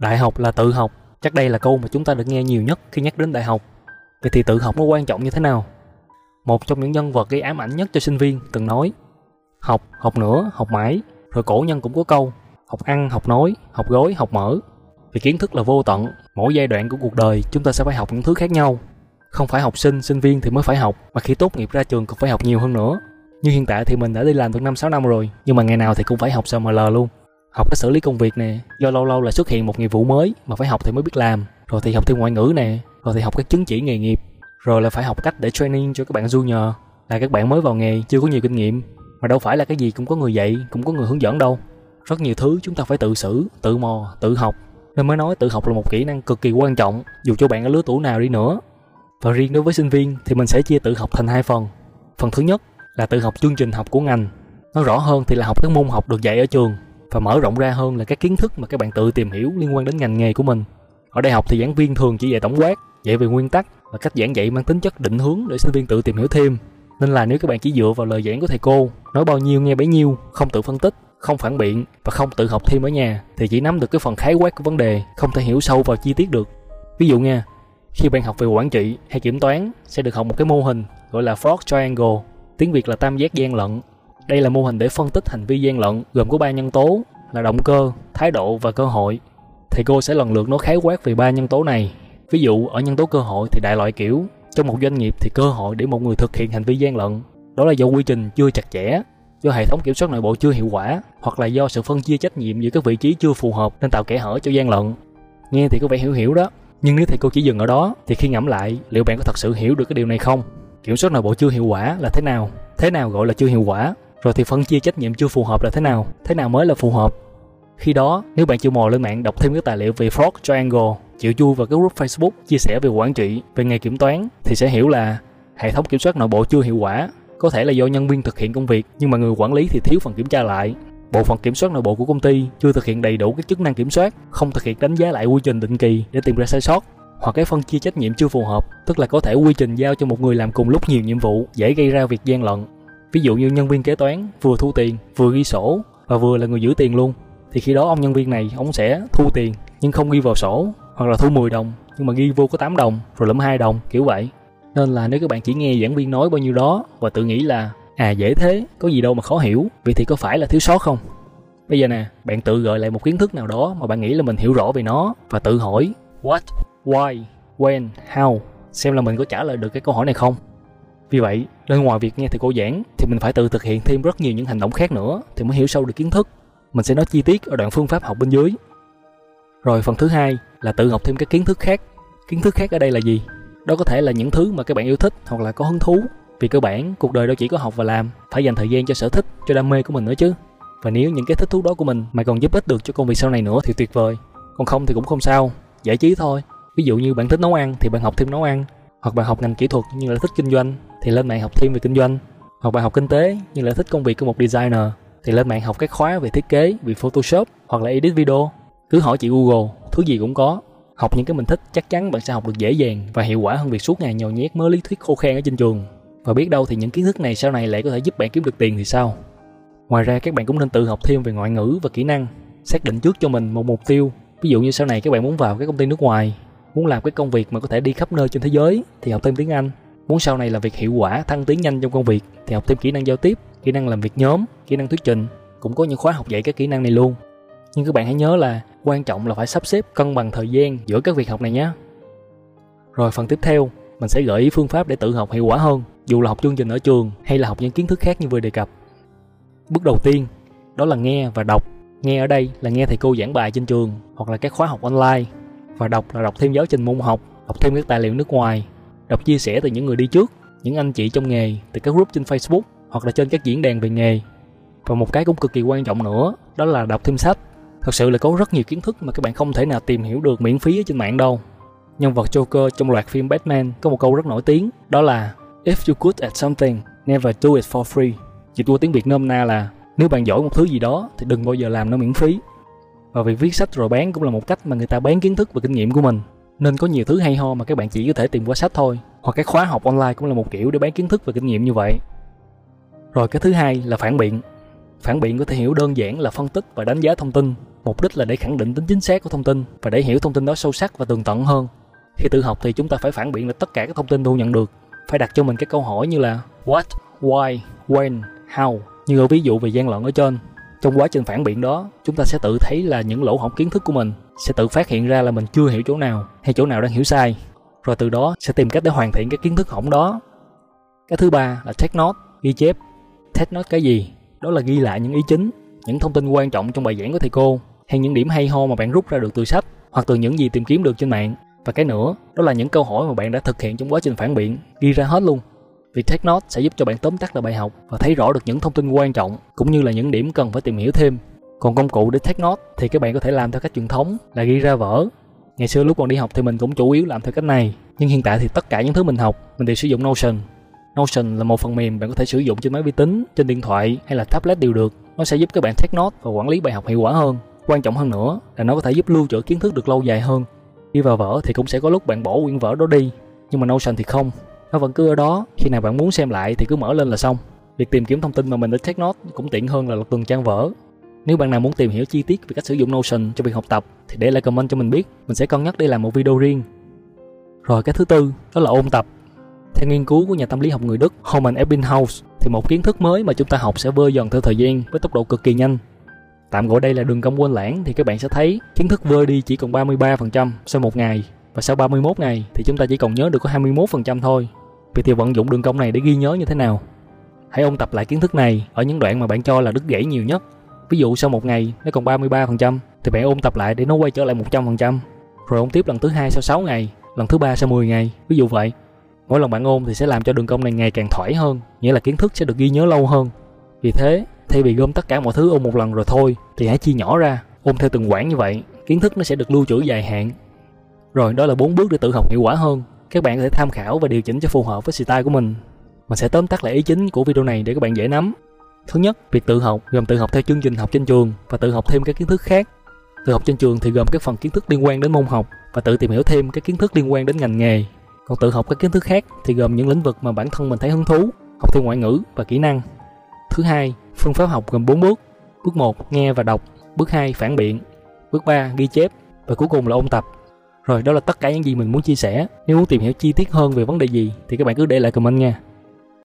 Đại học là tự học, chắc đây là câu mà chúng ta được nghe nhiều nhất khi nhắc đến đại học. Vậy thì tự học nó quan trọng như thế nào? Một trong những nhân vật gây ám ảnh nhất cho sinh viên từng nói Học, học nữa, học mãi. Rồi cổ nhân cũng có câu Học ăn, học nói, học gói, học mở. Vì kiến thức là vô tận. Mỗi giai đoạn của cuộc đời chúng ta sẽ phải học những thứ khác nhau. Không phải học sinh, sinh viên thì mới phải học Mà khi tốt nghiệp ra trường còn phải học nhiều hơn nữa. Như hiện tại thì mình đã đi làm được 5-6 năm rồi Nhưng mà ngày nào thì cũng phải học SML luôn. Học cách xử lý công việc nè. Do lâu lâu là xuất hiện một nghiệp vụ mới Mà phải học thì mới biết làm. Rồi thì học thêm ngoại ngữ nè. Rồi thì học các chứng chỉ nghề nghiệp. Rồi là phải học cách để training cho các bạn junior. Là các bạn mới vào nghề, chưa có nhiều kinh nghiệm. Mà đâu phải là cái gì cũng có người dạy, cũng có người hướng dẫn đâu. Rất nhiều thứ chúng ta phải tự xử, tự mò, tự học. Nên mới nói tự học là một kỹ năng cực kỳ quan trọng, dù cho bạn ở lứa tuổi nào đi nữa. Và riêng đối với sinh viên thì mình sẽ chia tự học thành hai phần. Phần thứ nhất là tự học chương trình học của ngành. Nói rõ hơn thì là học các môn học được dạy ở trường và mở rộng ra hơn là các kiến thức mà các bạn tự tìm hiểu liên quan đến ngành nghề của mình. Ở đại học thì giảng viên thường chỉ dạy tổng quát, dạy về nguyên tắc và cách giảng dạy mang tính chất định hướng để sinh viên tự tìm hiểu thêm. Nên là nếu các bạn chỉ dựa vào lời giảng của thầy cô, nói bao nhiêu, nghe bấy nhiêu, không tự phân tích, không phản biện và không tự học thêm ở nhà thì chỉ nắm được cái phần khái quát của vấn đề, không thể hiểu sâu vào chi tiết được. Ví dụ nha, khi bạn học về quản trị hay kiểm toán sẽ được học một cái mô hình gọi là Frog Triangle, tiếng Việt là tam giác gian lận đây là mô hình để phân tích hành vi gian lận, gồm có ba nhân tố là động cơ, thái độ và cơ hội. Thầy cô sẽ lần lượt nói khái quát về ba nhân tố này. Ví dụ, ở nhân tố cơ hội thì đại loại kiểu, trong một doanh nghiệp thì cơ hội để một người thực hiện hành vi gian lận. Đó là do quy trình chưa chặt chẽ, do hệ thống kiểm soát nội bộ chưa hiệu quả, hoặc là do sự phân chia trách nhiệm giữa các vị trí chưa phù hợp nên tạo kẽ hở cho gian lận. Nghe thì có vẻ hiểu hiểu đó. Nhưng nếu thầy cô chỉ dừng ở đó, thì khi ngẫm lại, liệu bạn có thật sự hiểu được cái điều này không? Kiểm soát nội bộ chưa hiệu quả là thế nào? Thế nào gọi là chưa hiệu quả? Rồi thì phân chia trách nhiệm chưa phù hợp là thế nào thế nào mới là phù hợp khi đó nếu bạn chịu mò lên mạng đọc thêm các tài liệu về Frog Triangle chịu chui vào các group Facebook chia sẻ về quản trị, về nghề kiểm toán thì sẽ hiểu là hệ thống kiểm soát nội bộ chưa hiệu quả, có thể là do nhân viên thực hiện công việc nhưng mà người quản lý thì thiếu phần kiểm tra lại. Bộ phận kiểm soát nội bộ của công ty chưa thực hiện đầy đủ các chức năng kiểm soát, không thực hiện đánh giá lại quy trình định kỳ để tìm ra sai sót hoặc cái phân chia trách nhiệm chưa phù hợp, tức là có thể quy trình giao cho một người làm cùng lúc nhiều nhiệm vụ dễ gây ra việc gian lận. Ví dụ như nhân viên kế toán vừa thu tiền, vừa ghi sổ và vừa là người giữ tiền luôn thì khi đó ông nhân viên này ông sẽ thu tiền nhưng không ghi vào sổ hoặc là thu 10 đồng nhưng mà ghi vô có 8 đồng rồi lẫm 2 đồng kiểu vậy. Nên là nếu các bạn chỉ nghe giảng viên nói bao nhiêu đó và tự nghĩ là à dễ thế có gì đâu mà khó hiểu vậy thì có phải là thiếu sót không? Bây giờ nè bạn tự gợi lại một kiến thức nào đó mà bạn nghĩ là mình hiểu rõ về nó và tự hỏi what why when how? Xem là mình có trả lời được cái câu hỏi này không? Vì vậy nên ngoài việc nghe thầy cô giảng, thì mình phải tự thực hiện thêm rất nhiều những hành động khác nữa thì mới hiểu sâu được kiến thức. Mình sẽ nói chi tiết ở đoạn phương pháp học bên dưới. Rồi phần thứ hai là tự học thêm các kiến thức khác. Kiến thức khác ở đây là gì? Đó có thể là những thứ mà các bạn yêu thích hoặc là có hứng thú. Vì cơ bản, cuộc đời đâu chỉ có học và làm, phải dành thời gian cho sở thích, cho đam mê của mình nữa chứ. Và nếu những cái thích thú đó của mình mà còn giúp ích được cho công việc sau này nữa thì tuyệt vời. Còn không thì cũng không sao, giải trí thôi. Ví dụ như bạn thích nấu ăn thì bạn học thêm nấu ăn hoặc bạn học ngành kỹ thuật nhưng lại thích kinh doanh thì lên mạng học thêm về kinh doanh. Hoặc bạn học kinh tế nhưng lại thích công việc của một designer thì lên mạng học các khóa về thiết kế, về photoshop hoặc là edit video. Cứ hỏi chị google, thứ gì cũng có. Học những cái mình thích chắc chắn bạn sẽ học được dễ dàng và hiệu quả hơn việc suốt ngày nhồi nhét mớ lý thuyết khô khan ở trên trường. Và biết đâu thì những kiến thức này sau này lại có thể giúp bạn kiếm được tiền thì sao? Ngoài ra, các bạn cũng nên tự học thêm về ngoại ngữ và kỹ năng. Xác định trước cho mình một mục tiêu. Ví dụ như sau này các bạn muốn vào các công ty nước ngoài muốn làm cái công việc mà có thể đi khắp nơi trên thế giới thì học thêm tiếng anh. Muốn sau này làm việc hiệu quả, thăng tiến nhanh trong công việc thì học thêm kỹ năng giao tiếp, kỹ năng làm việc nhóm, kỹ năng thuyết trình. Cũng có những khóa học dạy các kỹ năng này luôn. Nhưng các bạn hãy nhớ là quan trọng là phải sắp xếp, cân bằng thời gian giữa các việc học này nhé. Rồi phần tiếp theo, mình sẽ gợi ý phương pháp để tự học hiệu quả hơn, dù là học chương trình ở trường hay là học những kiến thức khác như vừa đề cập. Bước đầu tiên, đó là nghe và đọc. Nghe ở đây là nghe thầy cô giảng bài trên trường hoặc là các khóa học online và đọc là đọc thêm giáo trình môn học đọc thêm các tài liệu nước ngoài đọc chia sẻ từ những người đi trước những anh chị trong nghề từ các group trên facebook hoặc là trên các diễn đàn về nghề và một cái cũng cực kỳ quan trọng nữa đó là đọc thêm sách thật sự là có rất nhiều kiến thức mà các bạn không thể nào tìm hiểu được miễn phí ở trên mạng đâu nhân vật Joker trong loạt phim Batman có một câu rất nổi tiếng đó là If you're good at something, never do it for free. Dịch qua tiếng Việt nôm na là nếu bạn giỏi một thứ gì đó thì đừng bao giờ làm nó miễn phí. Và việc viết sách rồi bán cũng là một cách mà người ta bán kiến thức và kinh nghiệm của mình. Nên có nhiều thứ hay ho mà các bạn chỉ có thể tìm qua sách thôi. Hoặc các khóa học online cũng là một kiểu để bán kiến thức và kinh nghiệm như vậy. Rồi cái thứ hai là phản biện. Phản biện có thể hiểu đơn giản là phân tích và đánh giá thông tin. mục đích là để khẳng định tính chính xác của thông tin và để hiểu thông tin đó sâu sắc và tường tận hơn. Khi tự học thì chúng ta phải phản biện lại tất cả các thông tin thu nhận được, phải đặt cho mình các câu hỏi như là what, why, when, how như ở ví dụ về gian lận ở trên. Trong quá trình phản biện đó, chúng ta sẽ tự thấy là những lỗ hổng kiến thức của mình sẽ tự phát hiện ra là mình chưa hiểu chỗ nào hay chỗ nào đang hiểu sai. Rồi từ đó sẽ tìm cách để hoàn thiện cái kiến thức hỏng đó. Cái thứ ba là take note, ghi chép. Take note cái gì? Đó là ghi lại những ý chính, những thông tin quan trọng trong bài giảng của thầy cô hay những điểm hay ho mà bạn rút ra được từ sách hoặc từ những gì tìm kiếm được trên mạng. Và cái nữa, đó là những câu hỏi mà bạn đã thực hiện trong quá trình phản biện, ghi ra hết luôn. Việc take note sẽ giúp cho bạn tóm tắt lại bài học và thấy rõ được những thông tin quan trọng cũng như là những điểm cần phải tìm hiểu thêm. Còn công cụ để take note thì các bạn có thể làm theo cách truyền thống là ghi ra vở. Ngày xưa lúc còn đi học thì mình cũng chủ yếu làm theo cách này, nhưng hiện tại thì tất cả những thứ mình học mình đều sử dụng Notion. Notion là một phần mềm bạn có thể sử dụng trên máy vi tính, trên điện thoại hay là tablet đều được. Nó sẽ giúp các bạn take note và quản lý bài học hiệu quả hơn. Quan trọng hơn nữa là nó có thể giúp lưu trữ kiến thức được lâu dài hơn. khi vào vở thì cũng sẽ có lúc bạn bỏ quyển vở đó đi, nhưng mà Notion thì không nó vẫn cứ ở đó. Khi nào bạn muốn xem lại thì cứ mở lên là xong. Việc tìm kiếm thông tin mà mình đã take note cũng tiện hơn là lật từng trang vở. Nếu bạn nào muốn tìm hiểu chi tiết về cách sử dụng Notion cho việc học tập thì để lại comment cho mình biết. Mình sẽ cân nhắc để làm một video riêng. Rồi, cái thứ tư, đó là ôn tập. Theo nghiên cứu của nhà tâm lý học người Đức Homan Ebbinghaus thì một kiến thức mới mà chúng ta học sẽ vơi dần theo thời gian với tốc độ cực kỳ nhanh. Tạm gọi đây là đường cong quên lãng thì các bạn sẽ thấy kiến thức vơi đi chỉ còn 33% sau một ngày và sau 31 ngày thì chúng ta chỉ còn nhớ được có 21% thôi. Vậy thì vận dụng đường cong này để ghi nhớ như thế nào? Hãy ôn tập lại kiến thức này ở những đoạn mà bạn cho là đứt gãy nhiều nhất. Ví dụ sau một ngày nó còn 33% thì bạn ôn tập lại để nó quay trở lại 100%. Rồi ôn tiếp lần thứ hai sau 6 ngày, lần thứ ba sau 10 ngày, ví dụ vậy. Mỗi lần bạn ôn thì sẽ làm cho đường cong này ngày càng thoải hơn, nghĩa là kiến thức sẽ được ghi nhớ lâu hơn. Vì thế, thay vì gom tất cả mọi thứ ôn một lần rồi thôi thì hãy chia nhỏ ra, ôn theo từng quãng như vậy, kiến thức nó sẽ được lưu trữ dài hạn. Rồi đó là bốn bước để tự học hiệu quả hơn các bạn có thể tham khảo và điều chỉnh cho phù hợp với style của mình. Mình sẽ tóm tắt lại ý chính của video này để các bạn dễ nắm. Thứ nhất, việc tự học gồm tự học theo chương trình học trên trường và tự học thêm các kiến thức khác. Tự học trên trường thì gồm các phần kiến thức liên quan đến môn học và tự tìm hiểu thêm các kiến thức liên quan đến ngành nghề. Còn tự học các kiến thức khác thì gồm những lĩnh vực mà bản thân mình thấy hứng thú, học thêm ngoại ngữ và kỹ năng. Thứ hai, phương pháp học gồm 4 bước. Bước 1, nghe và đọc. Bước 2, phản biện. Bước 3, ghi chép. Và cuối cùng là ôn tập. Rồi, đó là tất cả những gì mình muốn chia sẻ. Nếu muốn tìm hiểu chi tiết hơn về vấn đề gì, thì các bạn cứ để lại comment nha.